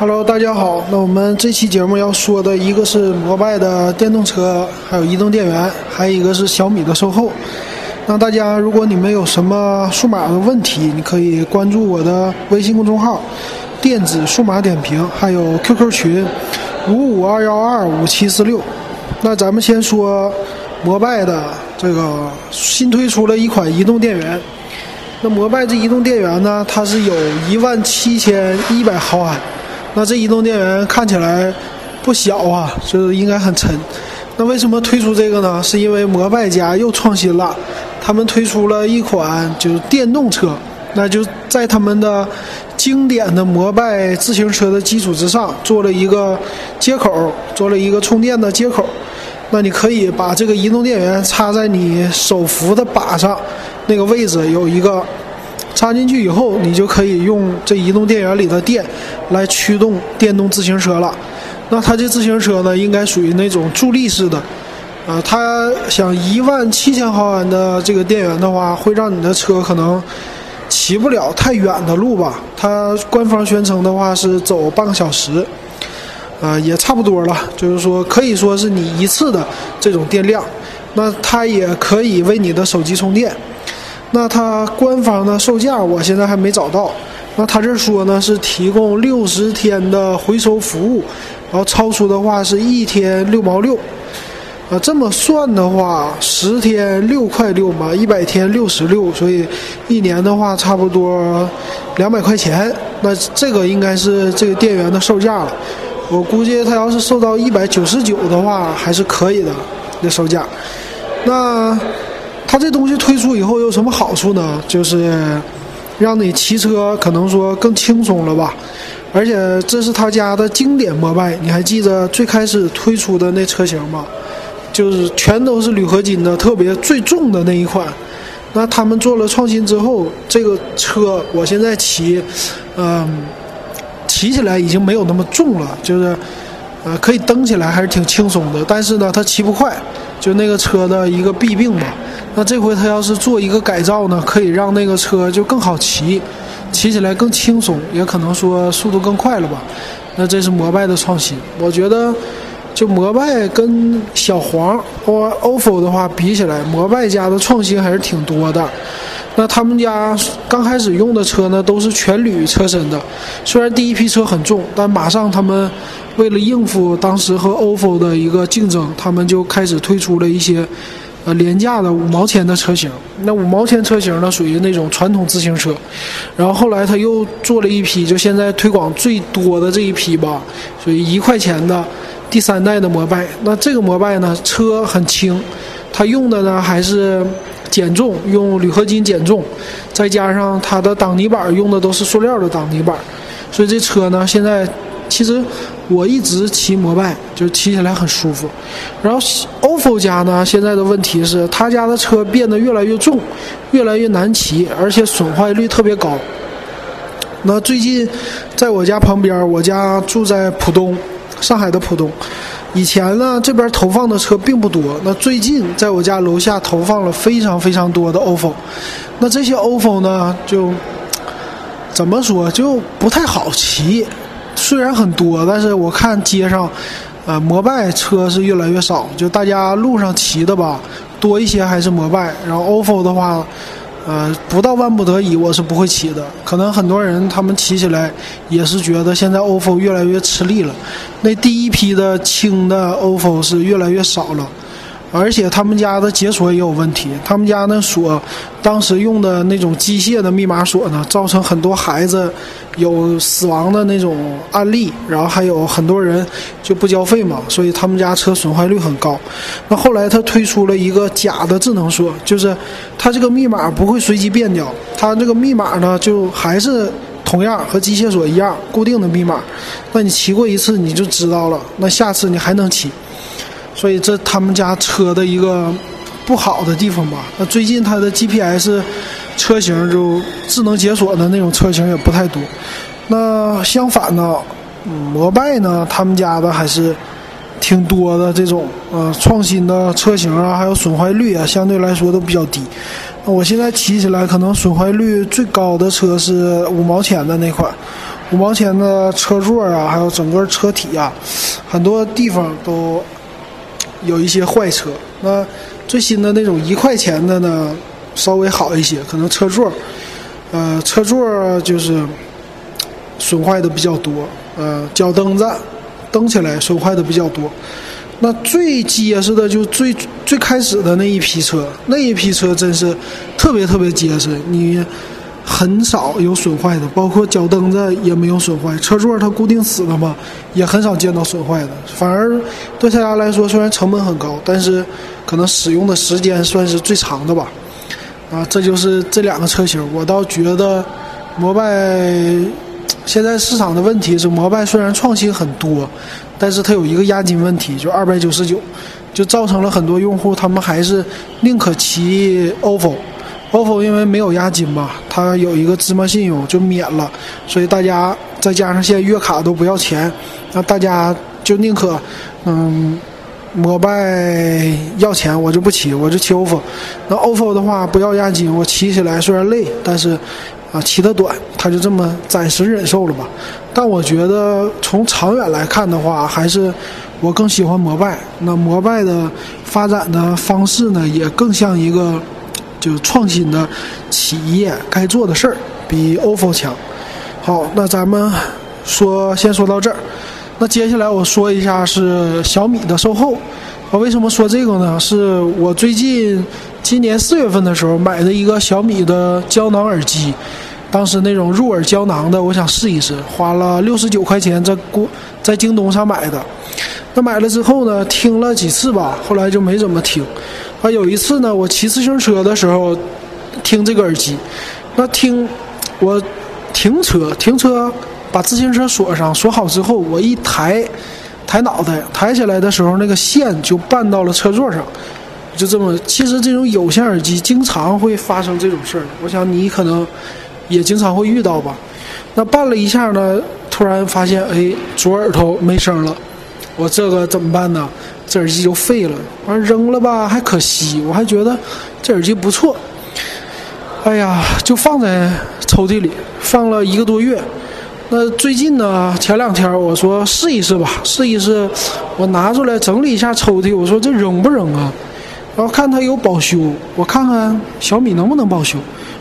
Hello，大家好。那我们这期节目要说的一个是摩拜的电动车，还有移动电源，还有一个是小米的售后。那大家如果你们有什么数码的问题，你可以关注我的微信公众号“电子数码点评”，还有 QQ 群五五二幺二五七四六。那咱们先说摩拜的这个新推出了一款移动电源。那摩拜这移动电源呢，它是有一万七千一百毫安。那这移动电源看起来不小啊，就是应该很沉。那为什么推出这个呢？是因为摩拜家又创新了，他们推出了一款就是电动车，那就在他们的经典的摩拜自行车的基础之上，做了一个接口，做了一个充电的接口。那你可以把这个移动电源插在你手扶的把上，那个位置有一个。插进去以后，你就可以用这移动电源里的电来驱动电动自行车了。那它这自行车呢，应该属于那种助力式的。啊，它想一万七千毫安的这个电源的话，会让你的车可能骑不了太远的路吧。它官方宣称的话是走半个小时，啊，也差不多了。就是说，可以说是你一次的这种电量。那它也可以为你的手机充电。那它官方的售价我现在还没找到。那他这说呢是提供六十天的回收服务，然后超出的话是一天六毛六。啊，这么算的话，十天六块六嘛，一百天六十六，所以一年的话差不多两百块钱。那这个应该是这个电源的售价了。我估计他要是售到一百九十九的话，还是可以的，那售价。那。它这东西推出以后有什么好处呢？就是让你骑车可能说更轻松了吧，而且这是他家的经典摩拜，你还记得最开始推出的那车型吗？就是全都是铝合金的，特别最重的那一款。那他们做了创新之后，这个车我现在骑，嗯，骑起来已经没有那么重了，就是呃可以蹬起来还是挺轻松的，但是呢它骑不快，就那个车的一个弊病吧。那这回他要是做一个改造呢，可以让那个车就更好骑，骑起来更轻松，也可能说速度更快了吧。那这是摩拜的创新，我觉得就摩拜跟小黄或 ofo 的话比起来，摩拜家的创新还是挺多的。那他们家刚开始用的车呢，都是全铝车身的，虽然第一批车很重，但马上他们为了应付当时和 ofo 的一个竞争，他们就开始推出了一些。呃，廉价的五毛钱的车型，那五毛钱车型呢，属于那种传统自行车。然后后来他又做了一批，就现在推广最多的这一批吧，属于一块钱的第三代的摩拜。那这个摩拜呢，车很轻，它用的呢还是减重，用铝合金减重，再加上它的挡泥板用的都是塑料的挡泥板，所以这车呢现在。其实我一直骑摩拜，就骑起来很舒服。然后 ofo 家呢，现在的问题是他家的车变得越来越重，越来越难骑，而且损坏率特别高。那最近在我家旁边，我家住在浦东，上海的浦东。以前呢，这边投放的车并不多。那最近在我家楼下投放了非常非常多的 ofo。那这些 ofo 呢，就怎么说就不太好骑。虽然很多，但是我看街上，呃，摩拜车是越来越少，就大家路上骑的吧，多一些还是摩拜。然后 ofo 的话，呃，不到万不得已我是不会骑的。可能很多人他们骑起来也是觉得现在 ofo 越来越吃力了。那第一批的轻的 ofo 是越来越少了。而且他们家的解锁也有问题，他们家那锁，当时用的那种机械的密码锁呢，造成很多孩子有死亡的那种案例，然后还有很多人就不交费嘛，所以他们家车损坏率很高。那后来他推出了一个假的智能锁，就是它这个密码不会随机变掉，它这个密码呢就还是同样和机械锁一样固定的密码，那你骑过一次你就知道了，那下次你还能骑。所以这他们家车的一个不好的地方吧。那最近它的 GPS 车型就智能解锁的那种车型也不太多。那相反呢，摩拜呢，他们家的还是挺多的这种呃创新的车型啊，还有损坏率啊，相对来说都比较低。我现在骑起来可能损坏率最高的车是五毛钱的那款，五毛钱的车座啊，还有整个车体啊，很多地方都有一些坏车。那最新的那种一块钱的呢，稍微好一些，可能车座，呃，车座就是损坏的比较多，呃，脚蹬子蹬起来损坏的比较多。那最结实的就最最开始的那一批车，那一批车真是特别特别结实，你很少有损坏的，包括脚蹬子也没有损坏，车座它固定死了嘛，也很少见到损坏的。反而对大家来说，虽然成本很高，但是可能使用的时间算是最长的吧。啊，这就是这两个车型，我倒觉得摩拜现在市场的问题是，摩拜虽然创新很多。但是它有一个押金问题，就二百九十九，就造成了很多用户他们还是宁可骑 ofo ofo 因为没有押金嘛，它有一个芝麻信用就免了，所以大家再加上现在月卡都不要钱，那大家就宁可嗯，摩拜要钱我就不骑，我就骑 ofo，那 ofo 的话不要押金，我骑起来虽然累，但是。啊，骑得短，他就这么暂时忍受了吧。但我觉得从长远来看的话，还是我更喜欢摩拜。那摩拜的发展的方式呢，也更像一个就创新的企业该做的事儿，比 ofo 强。好，那咱们说先说到这儿。那接下来我说一下是小米的售后。我为什么说这个呢？是我最近。今年四月份的时候买的一个小米的胶囊耳机，当时那种入耳胶囊的，我想试一试，花了六十九块钱在国在京东上买的。那买了之后呢，听了几次吧，后来就没怎么听。啊，有一次呢，我骑自行车的时候听这个耳机，那听我停车停车把自行车锁上锁好之后，我一抬抬脑袋抬起来的时候，那个线就绊到了车座上。就这么，其实这种有线耳机经常会发生这种事儿。我想你可能也经常会遇到吧。那绊了一下呢，突然发现，哎，左耳朵没声了。我这个怎么办呢？这耳机就废了。完扔了吧，还可惜。我还觉得这耳机不错。哎呀，就放在抽屉里，放了一个多月。那最近呢，前两天我说试一试吧，试一试。我拿出来整理一下抽屉，我说这扔不扔啊？然后看它有保修，我看看小米能不能保修，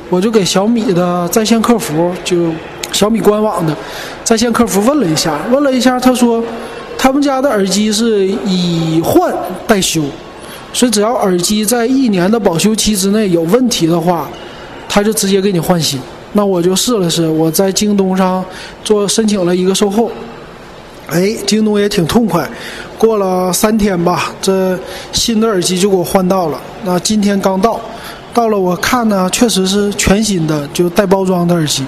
我就给小米的在线客服，就小米官网的在线客服问了一下，问了一下，他说他们家的耳机是以换代修，所以只要耳机在一年的保修期之内有问题的话，他就直接给你换新。那我就试了试，我在京东上做申请了一个售后。哎，京东也挺痛快，过了三天吧，这新的耳机就给我换到了。那今天刚到，到了我看呢，确实是全新的，就带包装的耳机。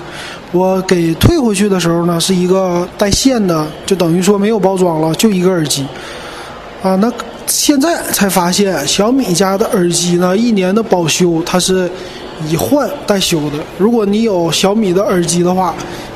我给退回去的时候呢，是一个带线的，就等于说没有包装了，就一个耳机。啊，那现在才发现，小米家的耳机呢，一年的保修它是以换代修的。如果你有小米的耳机的话，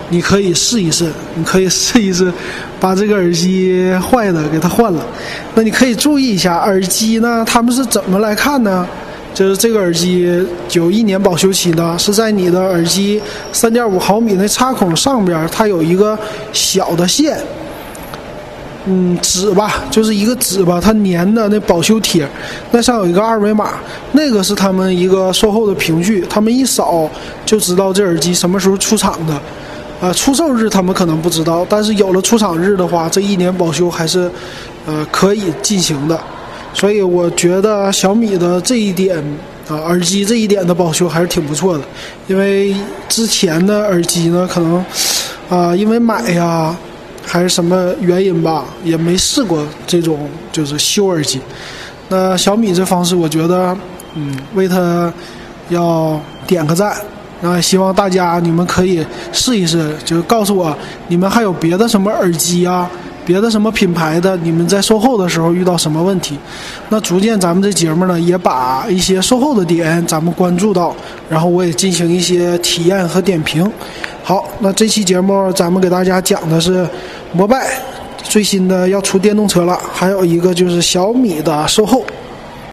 你可以试一试，你可以试一试，把这个耳机坏的给它换了。那你可以注意一下，耳机呢，他们是怎么来看呢？就是这个耳机有一年保修期呢，是在你的耳机三点五毫米那插孔上边，它有一个小的线，嗯，纸吧，就是一个纸吧，它粘的那保修贴，那上有一个二维码，那个是他们一个售后的凭据，他们一扫就知道这耳机什么时候出厂的。啊，出售日他们可能不知道，但是有了出厂日的话，这一年保修还是，呃，可以进行的。所以我觉得小米的这一点啊，耳机这一点的保修还是挺不错的。因为之前的耳机呢，可能啊，因为买呀还是什么原因吧，也没试过这种就是修耳机。那小米这方式，我觉得，嗯，为他要点个赞。那希望大家你们可以试一试，就告诉我你们还有别的什么耳机啊，别的什么品牌的，你们在售后的时候遇到什么问题？那逐渐咱们这节目呢，也把一些售后的点咱们关注到，然后我也进行一些体验和点评。好，那这期节目咱们给大家讲的是摩拜最新的要出电动车了，还有一个就是小米的售后。